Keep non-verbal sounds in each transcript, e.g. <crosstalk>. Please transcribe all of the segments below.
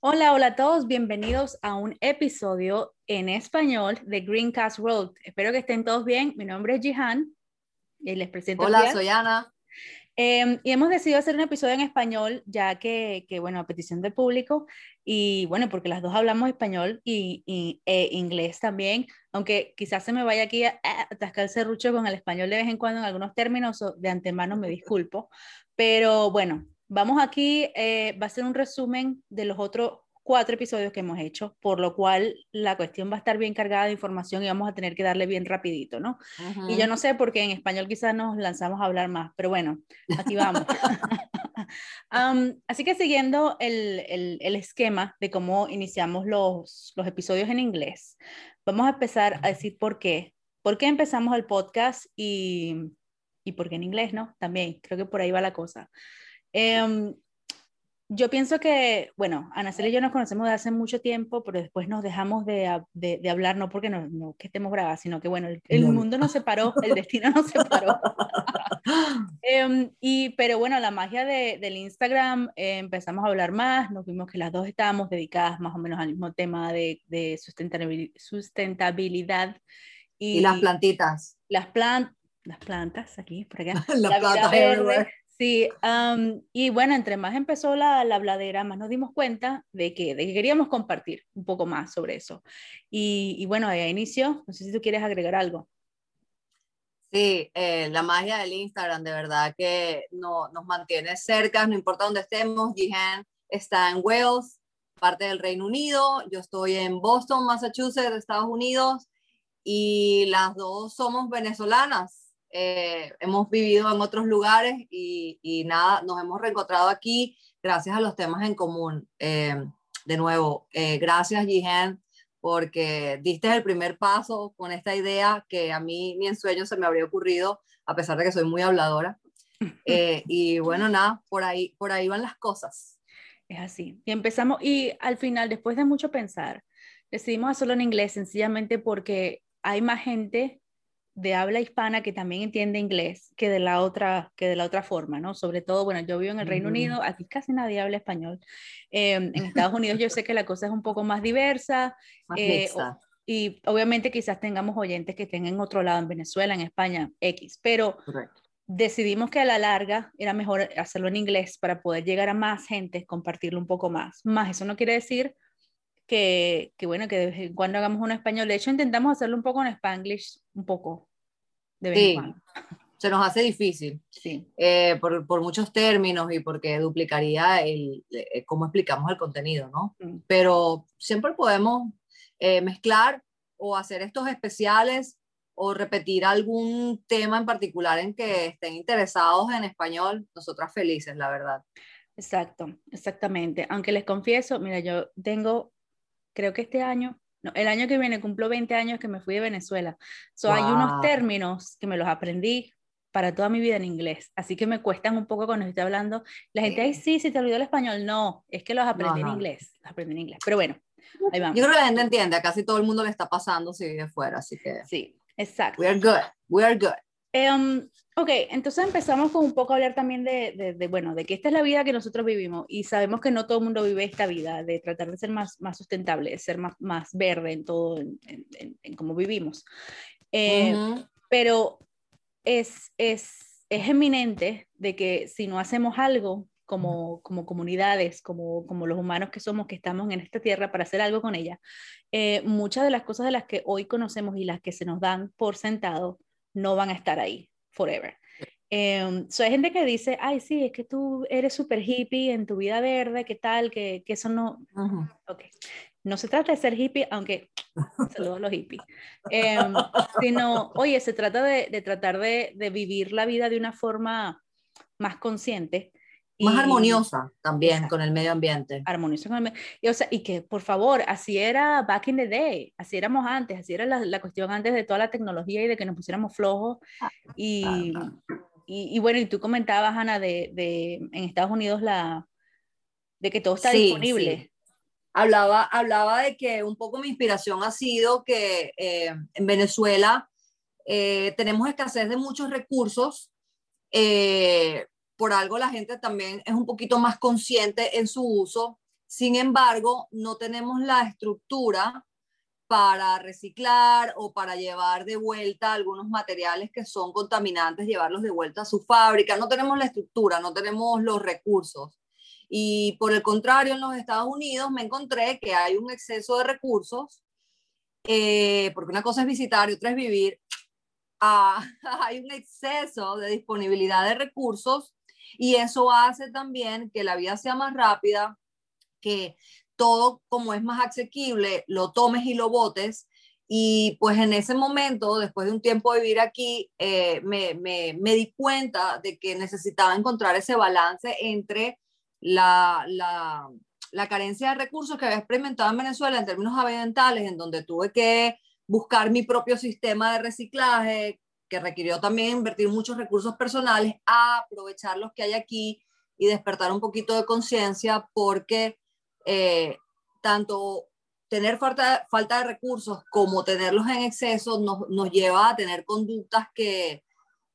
Hola, hola a todos, bienvenidos a un episodio en español de Greencast Road. Espero que estén todos bien. Mi nombre es Jihan y les presento. Hola, soy Ana. Em, y hemos decidido hacer un episodio en español, ya que, que, bueno, a petición del público, y bueno, porque las dos hablamos español y, e inglés también, aunque quizás se me vaya aquí a, a atascar el serrucho con el español de vez en cuando en algunos términos, de antemano me disculpo, pero bueno, vamos aquí, eh, va a ser un resumen de los otros cuatro episodios que hemos hecho, por lo cual la cuestión va a estar bien cargada de información y vamos a tener que darle bien rapidito, ¿no? Y yo no sé por qué en español quizás nos lanzamos a hablar más, pero bueno, aquí vamos. <laughs> <laughs> um, así que siguiendo el, el, el, esquema de cómo iniciamos los, los episodios en inglés, vamos a empezar a decir por qué. ¿Por qué empezamos el podcast y, y por qué en inglés, no? También, creo que por ahí va la cosa. Um, yo pienso que, bueno, Ana Celia y yo nos conocemos de hace mucho tiempo, pero después nos dejamos de, de, de hablar, no porque no, no, que estemos bravas, sino que, bueno, el, el mundo nos separó, el destino nos separó. um, <laughs> y, pero bueno, la magia de, del Instagram, eh, empezamos a hablar más, nos vimos que las dos estábamos dedicadas más o menos al mismo tema de, de sustentabilidad, sustentabilidad y, y, las plantitas. Las, plan, las plantas, aquí, por acá. <laughs> la, la vida verde. Sí, y bueno, entre más empezó la, la habladera, más nos dimos cuenta de que, de que queríamos compartir un poco más sobre eso. Y, y bueno, ahí inicio, no sé si tú quieres agregar algo. Sí, eh, la magia del Instagram, de verdad que no, nos mantiene cerca, no importa dónde estemos. Jihan está en Wales, parte del Reino Unido, yo estoy en Boston, Massachusetts, Estados Unidos, y las dos somos venezolanas eh, hemos vivido en otros lugares y, y, nada, nos hemos reencontrado aquí gracias a los temas en común. Eh, de nuevo, eh, gracias Jihan, porque diste el primer paso con esta idea que a mí ni en sueño se me habría ocurrido, a pesar de que soy muy habladora. <laughs> Eh, y bueno, nada, por ahí, por ahí van las cosas. Es así. Y empezamos, y al final, después de mucho pensar, decidimos hacerlo en inglés sencillamente porque hay más gente de habla hispana que también entiende inglés que de la otra que de la otra forma, ¿no? Sobre todo, bueno, yo vivo en el Reino Unido, aquí casi nadie habla español. Eh, en Estados Unidos yo sé que la cosa es un poco más diversa más eh, y obviamente quizás tengamos oyentes que estén en otro lado, en Venezuela, en España, X, pero Correcto. decidimos que a la larga era mejor hacerlo en inglés para poder llegar a más gente, compartirlo un poco más. Más eso no quiere decir que, que, bueno, que de vez en cuando hagamos un español. De hecho, intentamos hacerlo un poco en spanglish, un poco, de vez sí. en cuando. Se nos hace difícil Sí, eh, por, por, muchos términos y porque duplicaría el, eh, cómo explicamos el contenido, ¿no? Mm. Pero siempre podemos eh, mezclar o hacer estos especiales o repetir algún tema en particular en que estén interesados en español, nosotras felices, la verdad. Exacto, exactamente. Aunque les confieso, mira, yo tengo creo que este año, no, el año que viene cumplo 20 años que me fui de Venezuela. So, Wow. Hay unos términos que me los aprendí para toda mi vida en inglés, así que me cuestan un poco cuando estoy hablando. La gente, ay, sí, si te olvidó el español. No, es que los aprendí No, en inglés, los aprendí en inglés. Pero bueno, ahí vamos. Yo creo que la gente entiende, casi todo el mundo le está pasando si vive fuera, así que Sí, exacto. we are good, we are good. Um, ok, entonces empezamos con un poco a hablar también de, de, de, bueno, de que esta es la vida que nosotros vivimos y sabemos que no todo el mundo vive esta vida, de tratar de ser más, más sustentable, de ser más, más verde en todo, en, en, en cómo vivimos. Eh, Uh -huh. Pero es, es, es eminente de que si no hacemos algo como, como comunidades, como, como los humanos que somos, que estamos en esta tierra para hacer algo con ella, eh, muchas de las cosas de las que hoy conocemos y las que se nos dan por sentado, no van a estar ahí forever. Um, so hay gente que dice, ay, sí, es que tú eres súper hippie en tu vida verde, ¿qué tal? Que, que eso no... Uh -huh. Ok. No se trata de ser hippie, aunque <laughs> saludos a los hippies, um, sino, oye, se trata de, de tratar de, de, vivir la vida de una forma más consciente. Más y, armoniosa también exacto, con el medio ambiente. Armoniosa con el medio y, o sea, y que, por favor, así era back in the day, así éramos antes, así era la, la cuestión antes de toda la tecnología y de que nos pusiéramos flojos. Y, y, y, bueno, y tú comentabas, Ana, de, de, en Estados Unidos la, de que todo está sí, disponible. Sí. Hablaba, hablaba de que un poco mi inspiración ha sido que eh, en Venezuela eh, tenemos escasez de muchos recursos. Eh, por algo la gente también es un poquito más consciente en su uso. Sin embargo, no tenemos la estructura para reciclar o para llevar de vuelta algunos materiales que son contaminantes, llevarlos de vuelta a su fábrica. No tenemos la estructura, no tenemos los recursos. Y por el contrario, en los Estados Unidos me encontré que hay un exceso de recursos, eh, porque una cosa es visitar y otra es vivir. Ah, <laughs> hay un exceso de disponibilidad de recursos y eso hace también que la vida sea más rápida, que todo como es más asequible, lo tomes y lo botes. Y pues en ese momento, después de un tiempo de vivir aquí, eh, me, me, di cuenta de que necesitaba encontrar ese balance entre la, la, la, carencia de recursos que había experimentado en Venezuela en términos ambientales, en donde tuve que buscar mi propio sistema de reciclaje, que requirió también invertir muchos recursos personales, a aprovechar los que hay aquí y despertar un poquito de conciencia porque eh, tanto tener falta, falta de recursos como tenerlos en exceso nos, nos lleva a tener conductas que,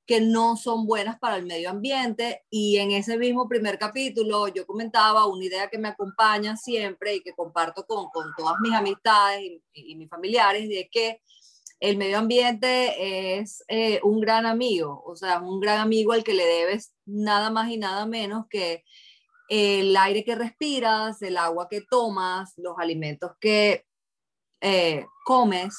que no son buenas para el medio ambiente. Y en ese mismo primer capítulo yo comentaba una idea que me acompaña siempre y que comparto con, con todas mis amistades y, y, mis familiares, de que el medio ambiente es eh, un gran amigo, o sea, un gran amigo al que le debes nada más y nada menos que el aire que respiras, el agua que tomas, los alimentos que eh, comes.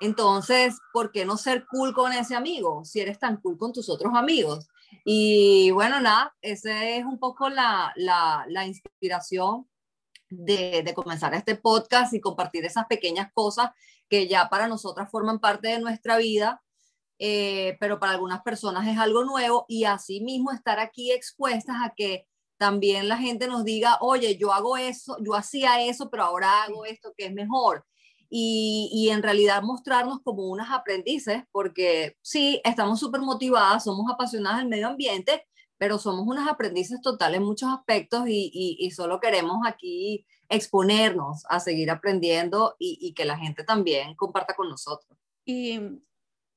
Entonces, ¿por qué no ser cool con ese amigo si eres tan cool con tus otros amigos? Y bueno, nada, esa es un poco la, la, la inspiración de, de, comenzar este podcast y compartir esas pequeñas cosas que ya para nosotras forman parte de nuestra vida, eh, pero para algunas personas es algo nuevo y así mismo estar aquí expuestas a que también la gente nos diga, oye, yo hago eso, yo hacía eso, pero ahora hago esto que es mejor. Y, y en realidad mostrarnos como unas aprendices, porque sí, estamos súper motivadas, somos apasionadas del medio ambiente, pero somos unas aprendices totales en muchos aspectos y, y, y solo queremos aquí exponernos a seguir aprendiendo y, que la gente también comparta con nosotros. Y,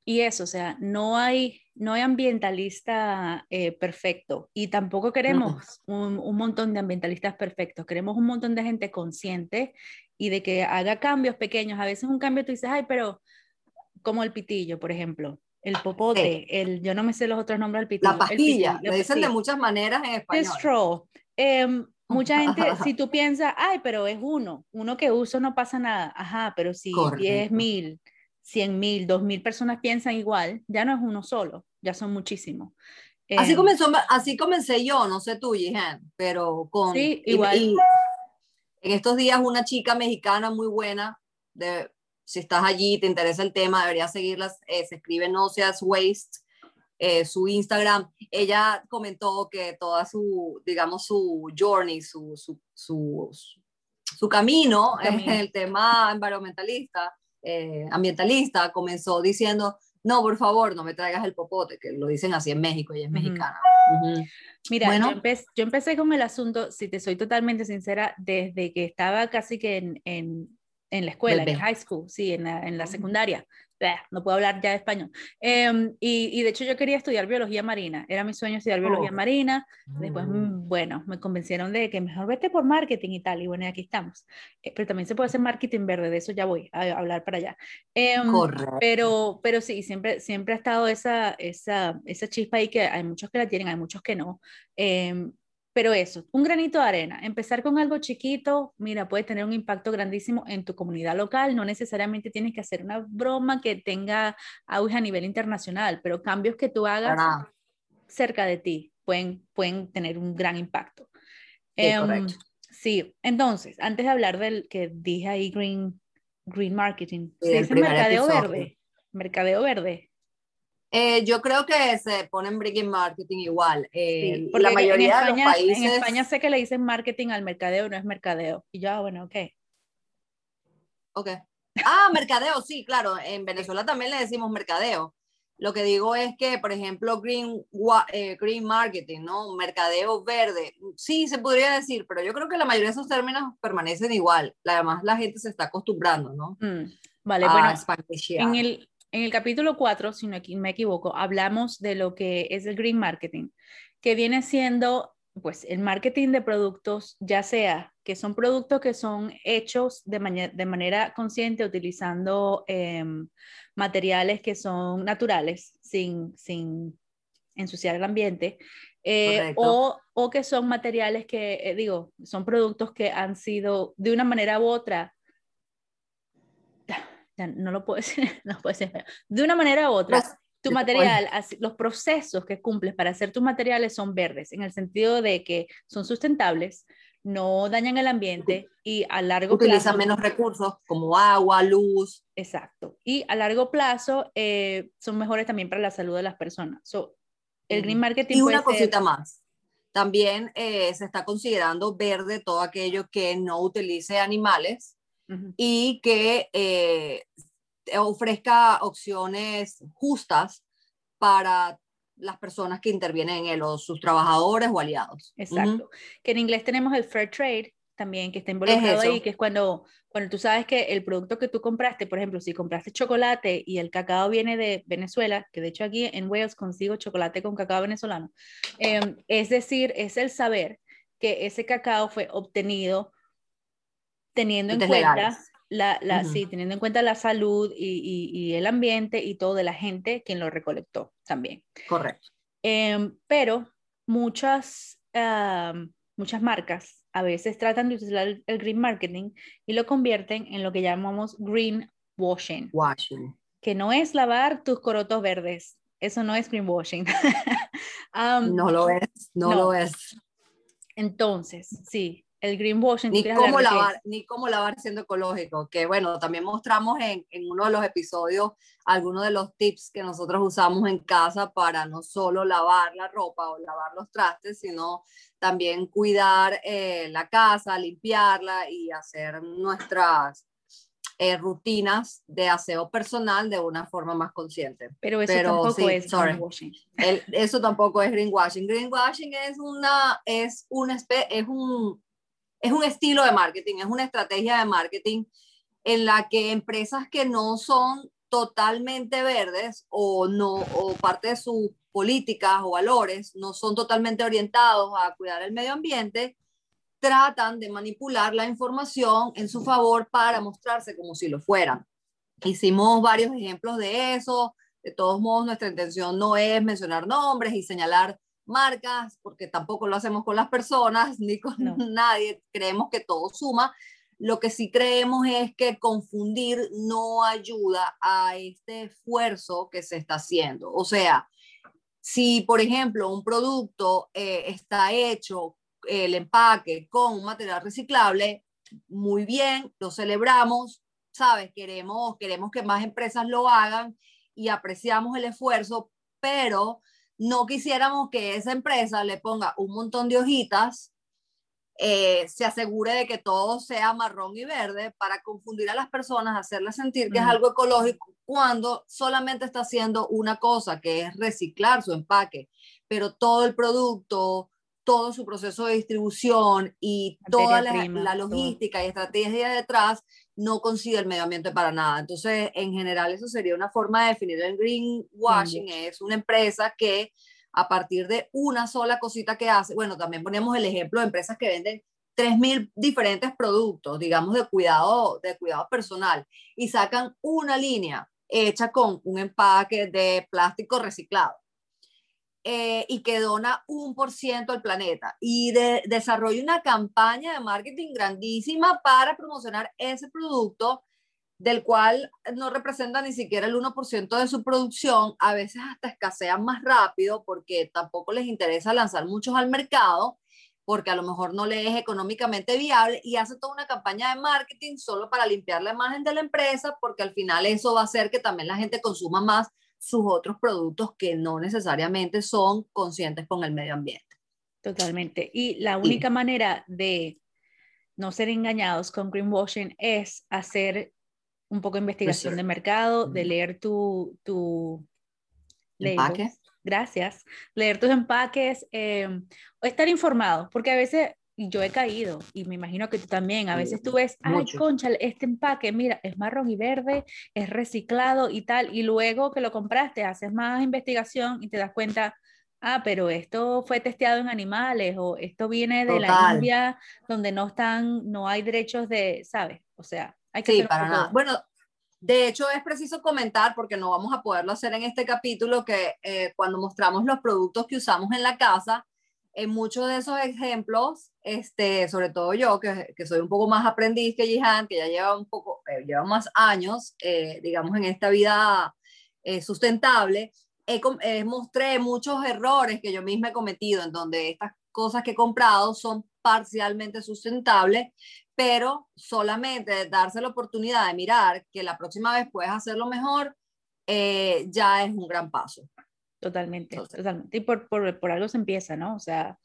eso, o sea, no hay, no hay ambientalista eh, perfecto y tampoco queremos un, un, montón de ambientalistas perfectos, queremos un montón de gente consciente y de que haga cambios pequeños. A veces un cambio tú dices, ay, pero como el pitillo, por ejemplo, el popote, el, yo no me sé los otros nombres del pitillo. La pastilla, lo dicen de muchas maneras en español. The straw. Eh, mucha gente, <laughs> si tú piensas, ay, pero es uno, uno que uso no pasa nada, ajá, pero si 10 mil, 100 mil, 2 mil personas piensan igual, ya no es uno solo, ya son muchísimos. Así, em, comenzó, así comencé yo, no sé tú, Jihan, pero con... Sí, igual. en estos días una chica mexicana muy buena, de, si estás allí, te interesa el tema, deberías seguirlas, eh, se escribe No Seas Waste, eh, su Instagram, ella comentó que toda su, digamos, su journey, su, su, su, su camino en el tema environmentalista, eh, ambientalista, comenzó diciendo, no, por favor, no me traigas el popote, que lo dicen así en México, ella es mexicana. Mira, bueno, yo, empecé, yo, empecé con el asunto, si te soy totalmente sincera, desde que estaba casi que en, en, en la escuela, en high school, sí, en la, en la secundaria no puedo hablar ya de español. Em, y, y, de hecho yo quería estudiar biología marina, era mi sueño estudiar biología oh. marina, después, mm. Mm, bueno, me convencieron de que mejor vete por marketing y tal, y bueno, aquí estamos. Eh, pero también se puede hacer marketing verde, de eso ya voy a, hablar para allá. Eh, pero, pero sí, siempre, siempre ha estado esa, esa, esa chispa ahí que hay muchos que la tienen, hay muchos que no. Eh, pero eso, un granito de arena, empezar con algo chiquito, mira, puede tener un impacto grandísimo en tu comunidad local, no necesariamente tienes que hacer una broma que tenga auge a nivel internacional, pero cambios que tú hagas cerca de ti pueden, pueden tener un gran impacto. Sí, um, sí, entonces, antes de hablar del que dije ahí, green, green marketing, ¿se dice mercadeo verde? Mercadeo verde. Eh, yo creo que se ponen breaking marketing igual. Eh, la mayoría de los países. En España sé que le dicen marketing al mercadeo, no es mercadeo. Y yo, ah, bueno, ok. Ok. Ah, mercadeo, sí, claro. En Venezuela también le decimos mercadeo. Lo que digo es que, por ejemplo, green, eh, green marketing, ¿no? Mercadeo verde. Sí, se podría decir, pero yo creo que la mayoría de esos términos permanecen igual. Además, la gente se está acostumbrando, ¿no? Mm, vale, bueno. En el, en el capítulo 4, si no me equivoco, hablamos de lo que es el green marketing, que viene siendo pues el marketing de productos, ya sea que son productos que son hechos de, de manera consciente utilizando em, materiales que son naturales, sin, sin ensuciar el ambiente, eh, o, o, que son materiales que, eh, digo, son productos que han sido de una manera u otra, no lo puedo decir, <laughs> no puedo decir, de una manera u otra, tu material, los procesos que cumples para hacer tus materiales son verdes, en el sentido de que son sustentables, no dañan el ambiente y a largo plazo... Utilizan menos recursos como agua, luz. Exacto. Y a largo plazo eh, son mejores también para la salud de las personas. el green marketing... Y una cosita más. También eh, se está considerando verde todo aquello que no utilice animales y que eh, ofrezca opciones justas para las personas que intervienen en él, o sus trabajadores o aliados. Exacto. Que en inglés tenemos el fair trade también, que está involucrado ahí, que es cuando, cuando tú sabes que el producto que tú compraste, por ejemplo, si compraste chocolate y el cacao viene de Venezuela, que de hecho aquí en Wales consigo chocolate con cacao venezolano, em, es decir, es el saber que ese cacao fue obtenido teniendo en cuenta la, la sí, teniendo en cuenta la salud y, y, el ambiente y todo de la gente quien lo recolectó también. Correcto. Em, pero muchas, muchas marcas a veces tratan de utilizar el, green marketing y lo convierten en lo que llamamos green washing. Washing. Que no es lavar tus corotos verdes. Eso no es greenwashing. um, <laughs> no lo es, no, no, lo es. Entonces, sí, el greenwashing. Ni cómo, lavar, ni cómo lavar siendo ecológico, que bueno, también mostramos en, en, uno de los episodios algunos de los tips que nosotros usamos en casa para no solo lavar la ropa o lavar los trastes, sino también cuidar eh, la casa, limpiarla y hacer nuestras eh, rutinas de aseo personal de una forma más consciente. Pero eso tampoco es greenwashing. eso tampoco es greenwashing. Greenwashing es una, es una, es un es un estilo de marketing, es una estrategia de marketing en la que empresas que no son totalmente verdes o no o parte de sus políticas o valores no son totalmente orientados a cuidar el medio ambiente, tratan de manipular la información en su favor para mostrarse como si lo fueran. Hicimos varios ejemplos de eso. De todos modos, nuestra intención no es mencionar nombres y señalar marcas, porque tampoco lo hacemos con las personas ni con <laughs> nadie, creemos que todo suma. Lo que sí creemos es que confundir no ayuda a este esfuerzo que se está haciendo. O sea, si por ejemplo un producto eh, está hecho, el empaque con un material reciclable, muy bien, lo celebramos, ¿sabes? Queremos, queremos que más empresas lo hagan y apreciamos el esfuerzo, pero no quisiéramos que esa empresa le ponga un montón de hojitas, eh, se asegure de que todo sea marrón y verde para confundir a las personas, hacerles sentir que es algo ecológico cuando solamente está haciendo una cosa, que es reciclar su empaque, pero todo el producto, todo su proceso de distribución y toda la, logística y estrategia detrás no consigue el medio ambiente para nada. Entonces, en general, eso sería una forma de definir el greenwashing. Es una empresa que a partir de una sola cosita que hace, bueno, también ponemos el ejemplo de empresas que venden 3.000 diferentes productos, digamos, de cuidado, de cuidado personal, y sacan una línea hecha con un empaque de plástico reciclado. Eh, y que dona un por ciento al planeta. Y de, desarrolla una campaña de marketing grandísima para promocionar ese producto del cual no representa ni siquiera el 1% de su producción, a veces hasta escasean más rápido porque tampoco les interesa lanzar muchos al mercado, porque a lo mejor no le es económicamente viable y hace toda una campaña de marketing solo para limpiar la imagen de la empresa, porque al final eso va a hacer que también la gente consuma más sus otros productos que no necesariamente son conscientes con el medio ambiente. Totalmente. Y la única manera de no ser engañados con greenwashing es hacer un poco de investigación de mercado, de leer tu, tu empaques. Gracias. Leer tus empaques, eh, o estar informado, porque a veces yo he caído y me imagino que tú también, a veces tú ves, ay, concha, este empaque, mira, es marrón y verde, es reciclado y tal, y luego que lo compraste, haces más investigación y te das cuenta, ah, pero esto fue testeado en animales o esto viene de la India donde no están, no hay derechos de, ¿sabes? O sea, hay que... Sí, para nada. Bueno, de hecho es preciso comentar, porque no vamos a poderlo hacer en este capítulo, que eh, cuando mostramos los productos que usamos en la casa, en muchos de esos ejemplos, este, sobre todo yo, que, que soy un poco más aprendiz que Jihan, que ya lleva un poco, eh, lleva más años, eh, digamos, en esta vida sustentable, he, mostré muchos errores que yo misma he cometido, en donde estas cosas que he comprado son parcialmente sustentables, pero solamente darse la oportunidad de mirar que la próxima vez puedes hacerlo mejor, eh, ya es un gran paso. Totalmente, totalmente. Y por, por, por, algo se empieza, ¿no? O sea,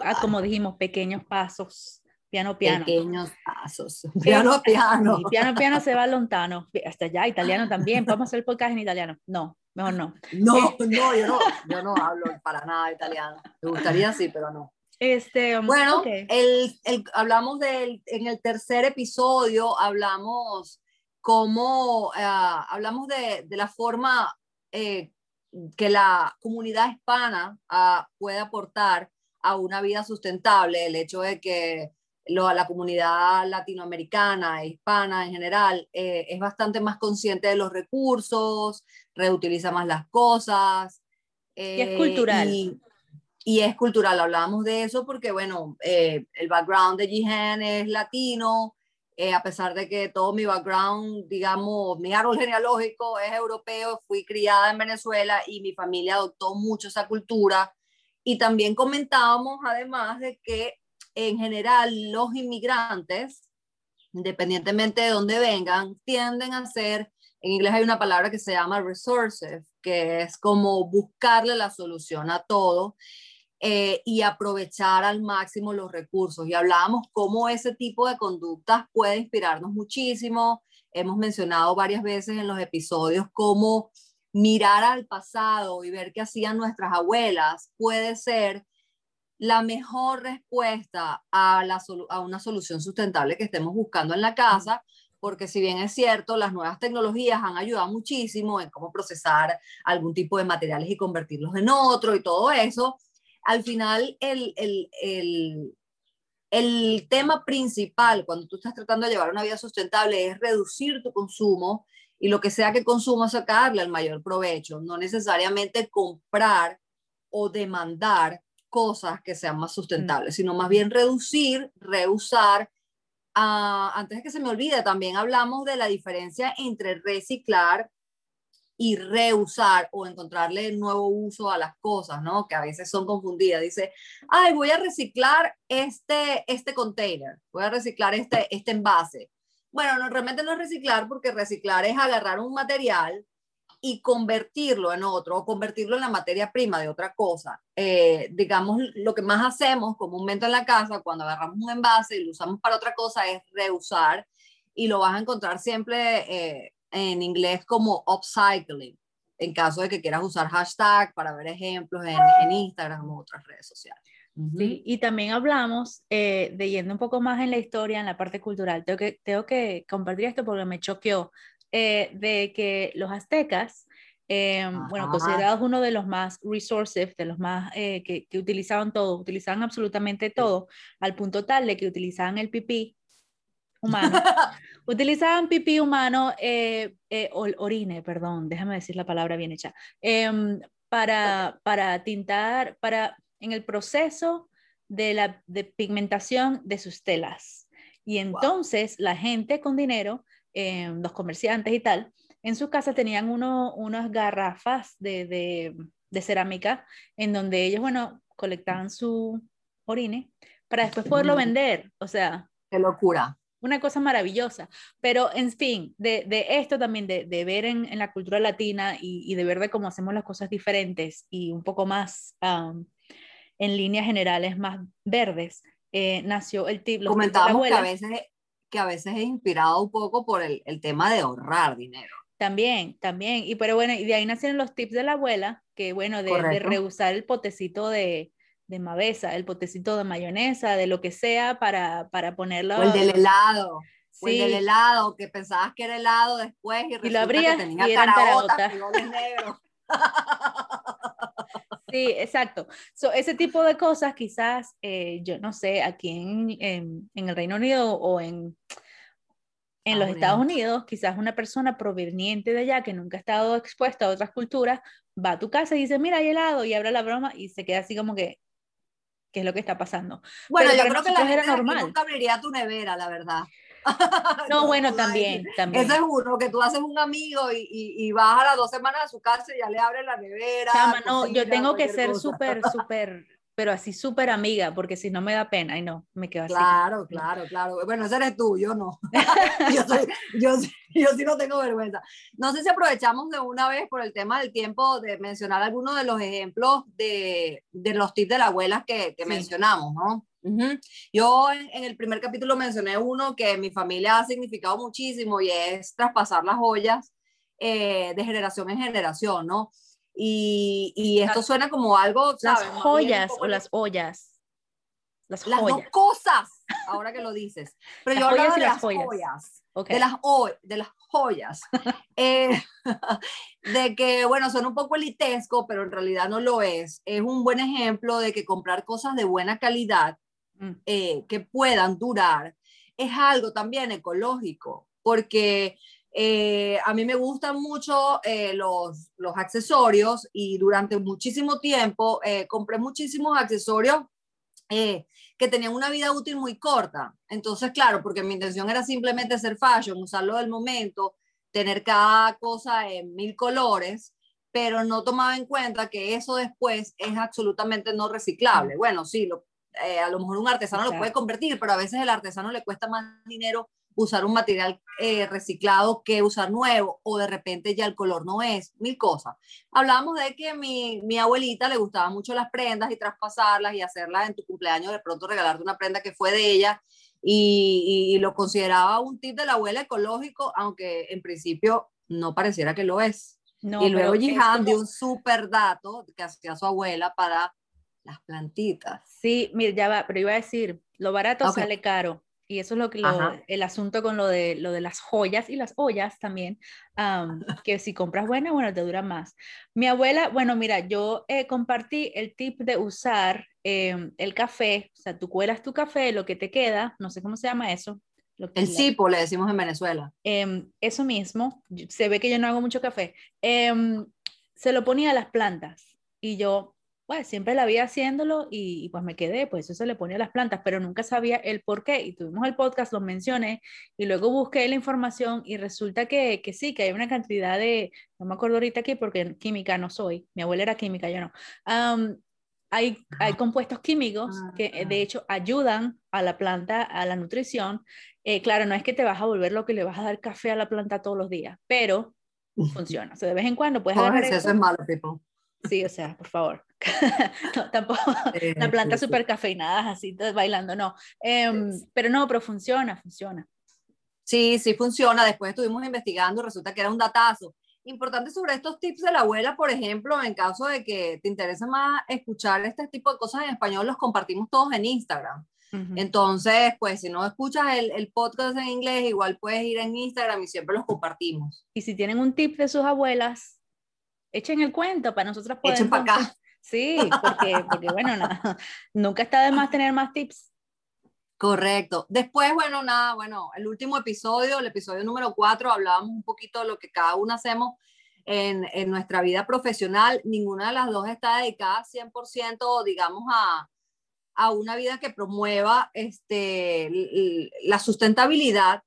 ah, como dijimos, pequeños pasos, piano, piano. Pequeños pasos, <laughs> piano, piano. piano, piano se va <laughs> lontano, hasta allá, italiano también, podemos hacer el podcast en italiano. No, Mejor no. No, no, yo no, <laughs> yo no hablo para nada italiano. Me gustaría sí, pero no. Este, um, bueno, el, el, hablamos del, en el tercer episodio, hablamos cómo, eh, hablamos de, de, la forma eh, que la comunidad hispana uh, puede aportar a una vida sustentable, el hecho de que lo, la comunidad latinoamericana, hispana en general, eh, es bastante más consciente de los recursos, reutiliza más las cosas. y es cultural. Y, y, es cultural, hablábamos de eso porque, bueno, eh, el background de Jihan es latino, eh, a pesar de que todo mi background, digamos, mi árbol genealógico es europeo, fui criada en Venezuela y mi familia adoptó mucho esa cultura. Y también comentábamos, además, de que en general los inmigrantes, independientemente de dónde vengan, tienden a ser, en inglés hay una palabra que se llama resources, que es como buscarle la solución a todo. Eh, y aprovechar al máximo los recursos. Y hablábamos cómo ese tipo de conductas puede inspirarnos muchísimo. Hemos mencionado varias veces en los episodios cómo mirar al pasado y ver qué hacían nuestras abuelas puede ser la mejor respuesta a, a una solución sustentable que estemos buscando en la casa, porque si bien es cierto, las nuevas tecnologías han ayudado muchísimo en cómo procesar algún tipo de materiales y convertirlos en otro y todo eso, al final el, el, el, el tema principal cuando tú estás tratando de llevar una vida sustentable es reducir tu consumo y lo que sea que consumas sacarle el mayor provecho, no necesariamente comprar o demandar cosas que sean más sustentables, sino más bien reducir, reusar. Ah, antes de que se me olvide, también hablamos de la diferencia entre reciclar y reusar o encontrarle nuevo uso a las cosas, ¿no? Que a veces son confundidas. Dice, ay, voy a reciclar este, este container, voy a reciclar este, este envase. Bueno, no, realmente no es reciclar porque reciclar es agarrar un material y convertirlo en otro o convertirlo en la materia prima de otra cosa. Eh, digamos, lo que más hacemos comúnmente en la casa cuando agarramos un envase y lo usamos para otra cosa es reusar y lo vas a encontrar siempre eh, en inglés como upcycling, en caso de que quieras usar hashtag para ver ejemplos en, en Instagram o otras redes sociales. Sí, y también hablamos eh, de yendo un poco más en la historia, en la parte cultural. Tengo que, tengo que compartir esto porque me choqueó. Eh, de que los aztecas, eh, bueno, considerados uno de los más resources, de los más eh, que, que, utilizaban todo, utilizaban absolutamente todo, al punto tal de que utilizaban el pipí humano. <laughs> utilizaban pipí humano, orine, perdón, déjame decir la palabra bien hecha, em, para, para tintar, para en el proceso de la de pigmentación de sus telas. Y entonces la gente con dinero eh, los comerciantes y tal, en su casa tenían uno, unas garrafas de, de, de, cerámica en donde ellos, bueno, colectaban su orine para después poderlo vender. O sea... ¡Qué locura! Una cosa maravillosa. Pero, en fin, de, de esto también, de, de ver en, en, la cultura latina y, y, de ver de cómo hacemos las cosas diferentes y un poco más en líneas generales, más verdes, eh, nació el tip. Comentábamos que a veces que a veces es inspirado un poco por el, el tema de ahorrar dinero. También, también. Y pero bueno, y de ahí nacieron los tips de la abuela, que bueno, de, de reusar el potecito de, de mavesa, el potecito de mayonesa, de lo que sea para, para ponerlo. O el del helado. Sí. O el del helado, que pensabas que era helado después y, y lo abrías que tenía y eran caraotas, negros. <laughs> Sí, exacto. So, ese tipo de cosas quizás, eh, yo no sé, aquí en, en, el Reino Unido o en, en los Estados Unidos, quizás una persona proveniente de allá que nunca ha estado expuesta a otras culturas, va a tu casa y dice, mira, hay helado, y abre la broma y se queda así como que, ¿qué es lo que está pasando? Bueno, yo creo que la gente era normal. nunca abriría tu nevera, la verdad. <laughs> No, bueno, también, también. Eso es uno, que tú haces un amigo y, y, vas a las dos semanas a su casa y ya le abres la nevera. no, yo tengo que ser súper, súper pero así súper amiga, porque si no me da pena, y no, me quedo así. Claro, claro, claro. Bueno, ese eres tú, yo no. <laughs> yo, soy, <laughs> yo, yo, sí no tengo vergüenza. No sé si aprovechamos de una vez por el tema del tiempo de mencionar algunos de los ejemplos de, de los tips de la abuela que, que mencionamos, ¿no? Yo en, el primer capítulo mencioné uno que en mi familia ha significado muchísimo y es traspasar las joyas eh, de generación en generación, ¿no? Y, y esto suena como algo, ¿sabes? Las joyas o las ollas. Las, las dos cosas, ahora que lo dices. Pero yo hablaba de las joyas. De, las <laughs> de las joyas. Eh, <laughs> de que, bueno, son un poco elitesco, pero en realidad no lo es. Es un buen ejemplo de que comprar cosas de buena calidad mm. eh, que puedan durar es algo también ecológico, porque eh, a mí me gustan mucho eh, los, los, accesorios y durante muchísimo tiempo eh, compré muchísimos accesorios que tenían una vida útil muy corta. Entonces, claro, porque mi intención era simplemente hacer fashion, usarlo del momento, tener cada cosa en mil colores, pero no tomaba en cuenta que eso después es absolutamente no reciclable. Bueno, sí, lo, a lo mejor un artesano lo puede convertir, pero a veces el artesano le cuesta más dinero usar un material eh, reciclado que usar nuevo o de repente ya el color no es, mil cosas. Hablábamos de que mi, mi abuelita le gustaban mucho las prendas y traspasarlas y hacerlas en tu cumpleaños, de pronto regalarte una prenda que fue de ella y, y, lo consideraba un tip de la abuela ecológico, aunque en principio no pareciera que lo es. y luego Jihan dio un súper dato que hacía su abuela para las plantitas. Sí, mira, ya va, pero iba a decir, lo barato sale caro. Y eso es lo que el asunto con lo de, lo de las joyas y las ollas también, <laughs> que si compras buena, bueno, te dura más. Mi abuela, bueno, mira, yo eh, compartí el tip de usar em, el café, o sea, tú cuelas tu café, lo que te queda, no sé cómo se llama eso. el cipo, le decimos en Venezuela. Em, eso mismo, se ve que yo no hago mucho café. Em, se lo ponía a las plantas y yo, pues siempre la vi haciéndolo y, pues me quedé, pues eso se le ponía a las plantas, pero nunca sabía el por qué y tuvimos el podcast, lo mencioné y luego busqué la información y resulta que, que sí, que hay una cantidad de, no me acuerdo ahorita aquí porque química no soy, mi abuela era química, yo no. hay, hay compuestos químicos que eh, de hecho ayudan a la planta, a la nutrición. Eh, claro, no es que te vas a volver lo que le vas a dar café a la planta todos los días, pero <laughs> funciona. O sea, de vez en cuando puedes agarrar eso. es malo, tipo. Sí, o sea, por favor. <laughs> no, tampoco la planta súper cafeinada, así bailando, no. Em, pero no, pero funciona, funciona. Sí, sí funciona. Después estuvimos investigando, resulta que era un datazo. Importante sobre estos tips de la abuela, por ejemplo, en caso de que te interese más escuchar este tipo de cosas en español, los compartimos todos en Instagram. Entonces, pues si no escuchas el, el, podcast en inglés, igual puedes ir en Instagram y siempre los compartimos. Y si tienen un tip de sus abuelas, echen el cuento para nosotros poder. Echen para acá. Sí, porque, porque bueno, <laughs> nunca está de más tener más tips. Correcto. Después, bueno, nada, bueno, el último episodio, el episodio número cuatro, hablábamos un poquito de lo que cada uno hacemos en, en nuestra vida profesional. Ninguna de las dos está dedicada 100%, digamos, a, a una vida que promueva este, la sustentabilidad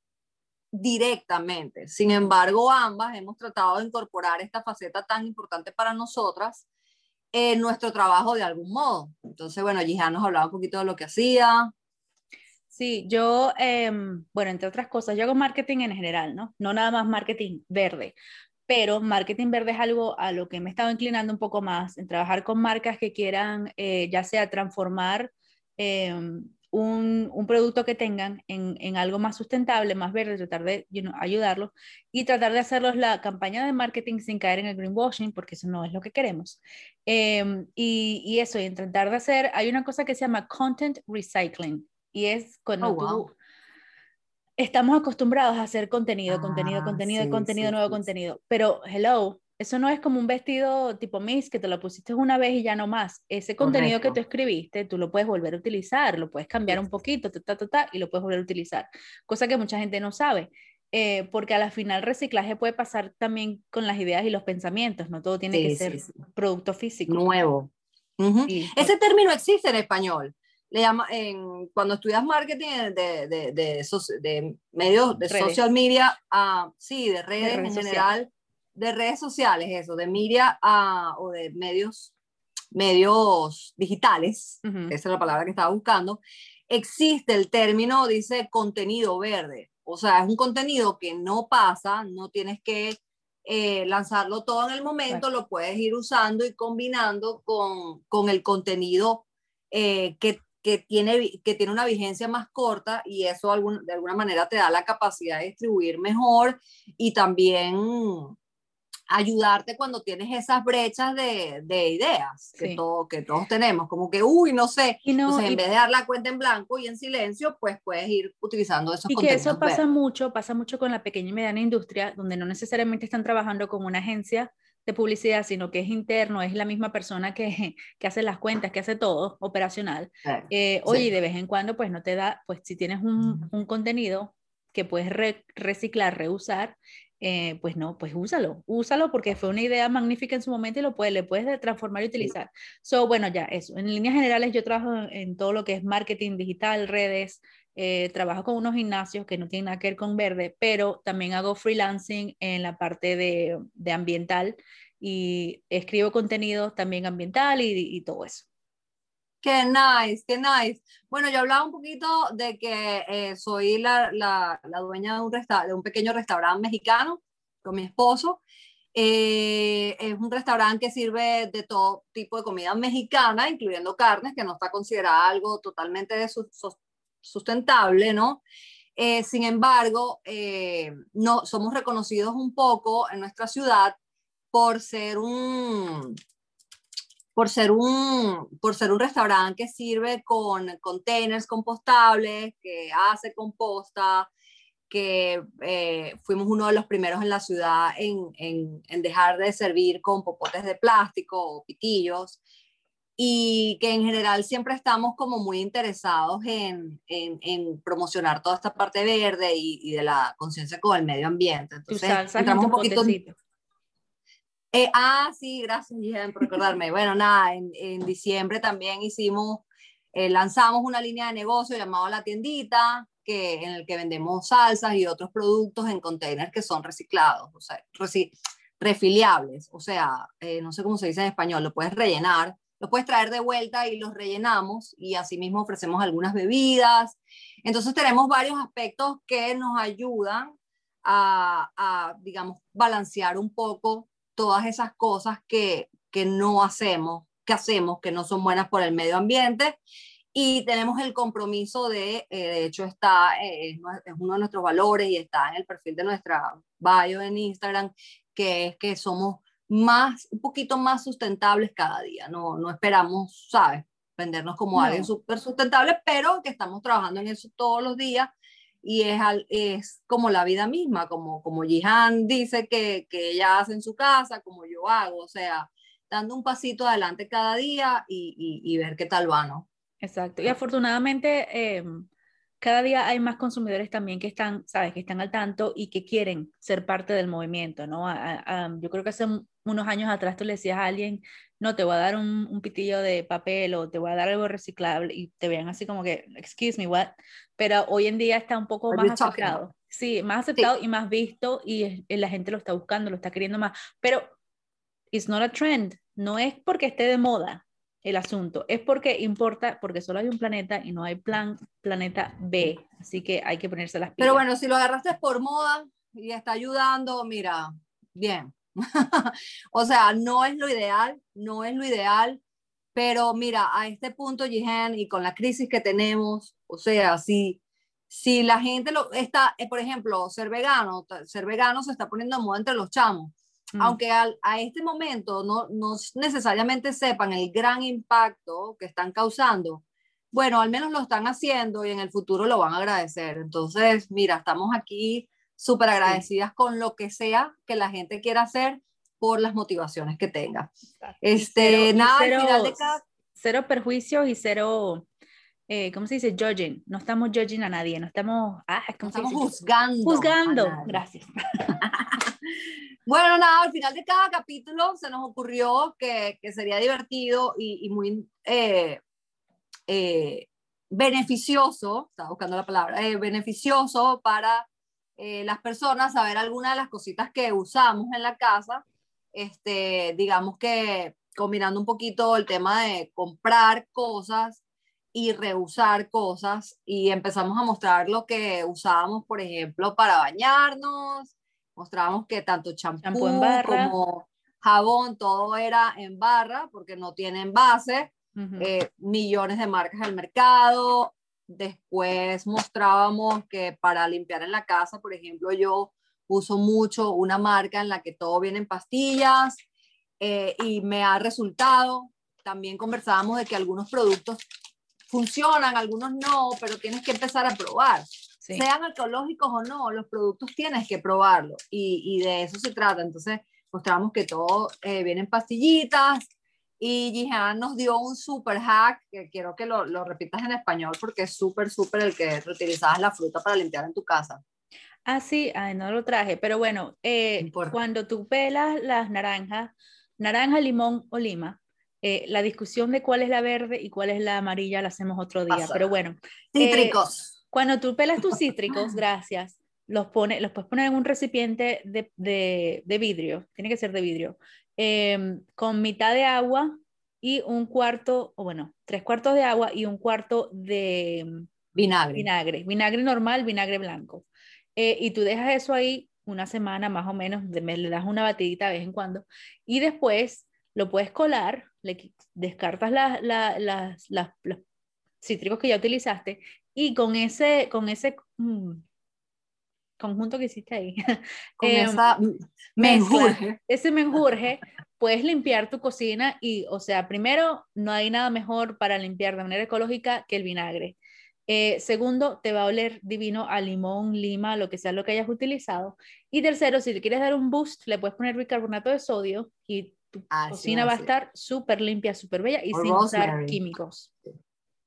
directamente. Sin embargo, ambas hemos tratado de incorporar esta faceta tan importante para nosotras en nuestro trabajo de algún modo. Entonces, bueno, Gihan nos hablaba un poquito de lo que hacía. Sí, yo, em, bueno, entre otras cosas, yo hago marketing en general, ¿no? No nada más marketing verde, pero marketing verde es algo a lo que me he estado inclinando un poco más, en trabajar con marcas que quieran eh, ya sea transformar em, un, producto que tengan en, algo más sustentable, más verde, tratar de ayudarlos y tratar de hacerlos la campaña de marketing sin caer en el greenwashing, porque eso no es lo que queremos. Em, y, eso, y tratar de hacer, hay una cosa que se llama content recycling, y es cuando oh, tú... Estamos acostumbrados a hacer contenido, contenido, ah, contenido, contenido, nuevo contenido, pero hello, Eso no es como un vestido tipo Miss que te lo pusiste una vez y ya no más. Ese contenido que tú escribiste, tú lo puedes volver a utilizar, lo puedes cambiar un poquito, ta, ta, ta, y lo puedes volver a utilizar. Cosa que mucha gente no sabe. Eh, porque a la final reciclaje puede pasar también con las ideas y los pensamientos, no todo tiene que ser producto físico. Nuevo. Ese término existe en español. Le llama, en, cuando estudias marketing de, de, de, medios de social media, uh, sí, de redes, en general, de redes sociales, eso, de media uh, o de medios, medios digitales, esa es la palabra que estaba buscando, existe el término, dice contenido verde. O sea, es un contenido que no pasa, no tienes que eh, lanzarlo todo en el momento, lo puedes ir usando y combinando con, con el contenido eh, que, que, tiene, que tiene una vigencia más corta y eso de alguna manera te da la capacidad de distribuir mejor y también ayudarte cuando tienes esas brechas de, de ideas que, todo, que todos tenemos, como que, uy, no sé, entonces en vez de dar la cuenta en blanco y en silencio, pues puedes ir utilizando esos Y que eso pasa mucho, pasa mucho con la pequeña y mediana industria, donde no necesariamente están trabajando con una agencia de publicidad, sino que es interno, es la misma persona que, <laughs> que hace las cuentas, que hace todo operacional. Eh, oye, de vez en cuando, pues no te da, pues si tienes un, un contenido que puedes reciclar, reusar, eh, pues no, pues úsalo, úsalo porque fue una idea magnífica en su momento y lo puedes, le puedes transformar y utilizar. So, bueno, ya eso. En líneas generales yo trabajo en, todo lo que es marketing digital, redes, eh, trabajo con unos gimnasios que no tienen nada que ver con verde, pero también hago freelancing en la parte de, de ambiental y escribo contenido también ambiental y, y todo eso. Qué nice, qué nice. Bueno, yo hablaba un poquito de que eh, soy la, la, la, dueña de un, de un pequeño restaurante mexicano con mi esposo. Eh, es un restaurante que sirve de todo tipo de comida mexicana, incluyendo carnes, que no está considerada algo totalmente sustentable, ¿no? Eh, sin embargo, no, somos reconocidos un poco en nuestra ciudad por ser un, por ser un, por ser un restaurante que sirve con containers compostables, que hace composta, que eh, fuimos uno de los primeros en la ciudad en, en, en, dejar de servir con popotes de plástico o pitillos y que en general siempre estamos como muy interesados en, en promocionar toda esta parte verde y, y de la conciencia con el medio ambiente. Entonces, entramos un poquito... Eh, ah, sí, gracias, por recordarme. bueno, nada, en, en, diciembre también hicimos, eh, lanzamos una línea de negocio llamada La Tiendita, que, en el que vendemos salsas y otros productos en containers que son reciclados, o sea, refiliables, o sea, eh, no sé cómo se dice en español, lo puedes rellenar, lo puedes traer de vuelta y los rellenamos y asimismo ofrecemos algunas bebidas. Entonces tenemos varios aspectos que nos ayudan a, a digamos, balancear un poco todas esas cosas que, que no hacemos, que hacemos, que no son buenas por el medio ambiente. Y tenemos el compromiso de, eh, de hecho está, eh, es uno de nuestros valores y está en el perfil de nuestra bio en Instagram, que es que somos más, un poquito más sustentables cada día. No, no esperamos, ¿sabes? Vendernos como alguien súper sustentable, pero que estamos trabajando en eso todos los días y es, es como la vida misma, como, como Jihan dice que, que ella hace en su casa, como yo hago, o sea, dando un pasito adelante cada día y, y, ver qué tal va, ¿no? Exacto, y afortunadamente eh, cada día hay más consumidores también que están, sabes, que están al tanto y que quieren ser parte del movimiento, ¿no? yo creo que hace unos años atrás tú le decías a alguien, no, te voy a dar un, un, pitillo de papel o te voy a dar algo reciclable y te vean así como que, excuse me, what? Pero hoy en día está un poco más aceptado. Sí, más aceptado y más visto y, la gente lo está buscando, lo está queriendo más. Pero it's not a trend, no es porque esté de moda el asunto, es porque importa, porque solo hay un planeta y no hay plan, planeta B, así que hay que ponerse las pilas. Pero bueno, si lo agarraste por moda y está ayudando, mira, bien, <laughs> o sea, no es lo ideal, no es lo ideal, pero mira, a este punto, Jihen, y con la crisis que tenemos, o sea, si, si la gente lo está, eh, por ejemplo, ser vegano, ser vegano se está poniendo de moda entre los chamos, mm. aunque al, a este momento no, no necesariamente sepan el gran impacto que están causando, bueno, al menos lo están haciendo y en el futuro lo van a agradecer. Entonces, mira, estamos aquí súper agradecidas con lo que sea que la gente quiera hacer, por las motivaciones que tenga. Este, nada, cero, al final de cada... cero perjuicios y cero, eh, ¿cómo se dice? Judging. No estamos judging a nadie, no estamos, ah, ¿cómo estamos juzgando. Juzgando, gracias. <laughs> bueno, nada, al final de cada capítulo se nos ocurrió que, que sería divertido y, y muy eh, eh, beneficioso, estaba buscando la palabra, beneficioso para las personas saber algunas de las cositas que usamos en la casa. Este, digamos que combinando un poquito el tema de comprar cosas y reusar cosas y empezamos a mostrar lo que usábamos, por ejemplo, para bañarnos, mostramos que tanto champú como jabón, todo era en barra porque no tiene envase, eh, millones de marcas al mercado, después mostrábamos que para limpiar en la casa, por ejemplo, yo uso mucho una marca en la que todo viene en pastillas eh, y me ha resultado. También conversábamos de que algunos productos funcionan, algunos no, pero tienes que empezar a probar. Sean ecológicos o no, los productos tienes que probarlos y, y de eso se trata. Entonces mostramos que todo eh, viene en pastillitas y Jihan nos dio un super hack que quiero que lo, lo repitas en español porque es súper, súper el que reutilizabas la fruta para limpiar en tu casa. Ah, sí, no lo traje, pero bueno, eh, cuando tú pelas las naranjas, naranja, limón o lima, eh, la discusión de cuál es la verde y cuál es la amarilla la hacemos otro día, pero bueno. Eh, cítricos. Cuando tú pelas tus cítricos, gracias, los, pone, los puedes poner en un recipiente de, de, de vidrio, tiene que ser de vidrio, em, con mitad de agua y un cuarto, o bueno, tres cuartos de agua y un cuarto de vinagre. Vinagre, vinagre normal, vinagre blanco. Eh, y tú dejas eso ahí una semana más o menos, le das una batidita de vez en cuando, y después lo puedes colar, le descartas las, las, las, los cítricos que ya utilizaste, y con ese, con ese mm, conjunto que hiciste ahí, <laughs> con em, esa menjurje. ese menjurje, puedes limpiar tu cocina y, o sea, primero, no hay nada mejor para limpiar de manera ecológica que el vinagre. Eh, segundo, te va a oler divino a limón, lima, lo que sea lo que hayas utilizado. Y tercero, si te quieres dar un boost, le puedes poner bicarbonato de sodio y tu cocina va a estar súper limpia, súper bella y sin usar químicos.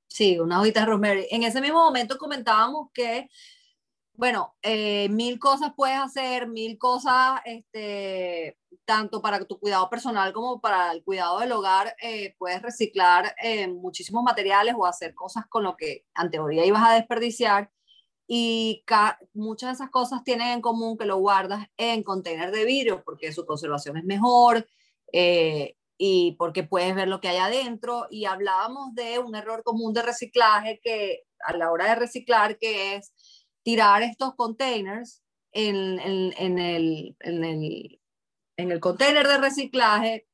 Sí, una hojita de rosemary. En ese mismo momento comentábamos que bueno, eh, mil cosas puedes hacer, mil cosas, este, tanto para tu cuidado personal como para el cuidado del hogar, eh, puedes reciclar eh, muchísimos materiales o hacer cosas con lo que en teoría ibas a desperdiciar. Y muchas de esas cosas tienen en común que lo guardas en container de vidrio porque su conservación es mejor y porque puedes ver lo que hay adentro. Y hablábamos de un error común de reciclaje que a la hora de reciclar, que es tirar estos containers en, en, el, en, el, en el container de reciclaje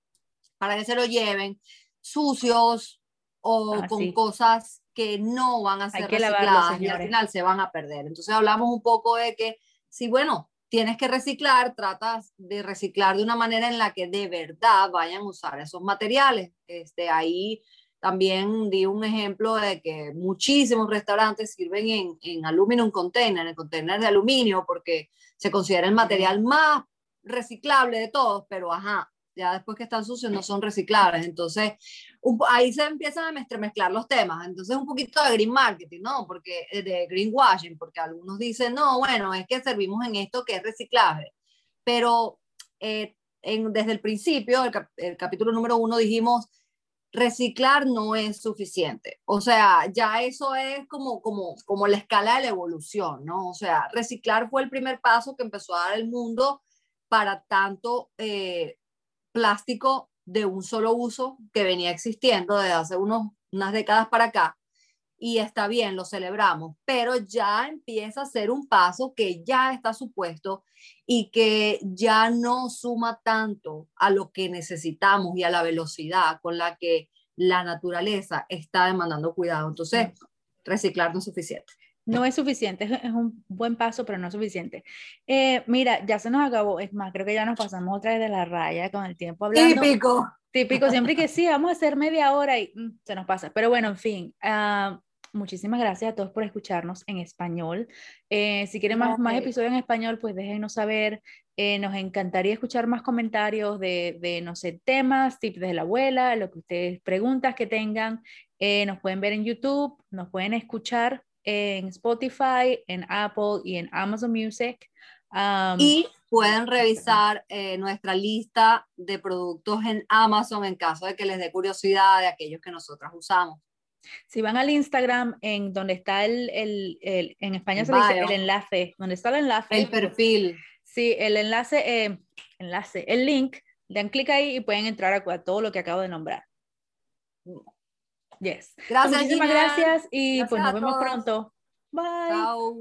para que se lo lleven sucios o ah, con cosas que no van a ser recicladas y al final se van a perder. Entonces hablamos un poco de que si, bueno, tienes que reciclar, tratas de reciclar de una manera en la que de verdad vayan a usar esos materiales. Este, ahí también di un ejemplo de que muchísimos restaurantes sirven en, en aluminum container, en container de aluminio, porque se considera el material más reciclable de todos, pero ajá, ya después que están sucios no son reciclables. Entonces, ahí se empiezan a mezclar los temas. Entonces, un poquito de green marketing, ¿no? Porque eh, de greenwashing, porque algunos dicen, no, bueno, es que servimos en esto que es reciclable. Pero eh, en, desde el principio, el, el capítulo número uno, dijimos, reciclar no es suficiente. O sea, ya eso es como, como, como la escala de la evolución, ¿no? O sea, reciclar fue el primer paso que empezó a dar el mundo para tanto eh, plástico de un solo uso que venía existiendo desde hace unos, unas décadas para acá y está bien, lo celebramos, pero ya empieza a ser un paso que ya está supuesto y que ya no suma tanto a lo que necesitamos y a la velocidad con la que la naturaleza está demandando cuidado. Entonces, reciclar no es suficiente. No es suficiente, es un buen paso, pero no es suficiente. Eh, mira, ya se nos acabó, es más, creo que ya nos pasamos otra vez de la raya con el tiempo hablando. Típico. Típico, siempre que sí, vamos a hacer media hora y mm, se nos pasa. Pero bueno, en fin, ah, muchísimas gracias a todos por escucharnos en español. Eh, si quieren más, más episodios en español, pues déjenos saber. Eh, nos encantaría escuchar más comentarios de, de, no sé, temas, tips de la abuela, lo que ustedes, preguntas que tengan. Eh, nos pueden ver en YouTube, nos pueden escuchar en Spotify, en Apple y en Amazon Music. y pueden revisar nuestra lista de productos en Amazon en caso de que les dé curiosidad de aquellos que nosotras usamos. Si van al Instagram, en donde está el, el, el en España se dice el enlace, donde está el enlace. El perfil. Sí, el enlace, eh, enlace, el link, dan clic ahí y pueden entrar a, todo lo que acabo de nombrar. Yes. Gracias. Muchísimas gracias y pues nos vemos pronto. Bye. Chao.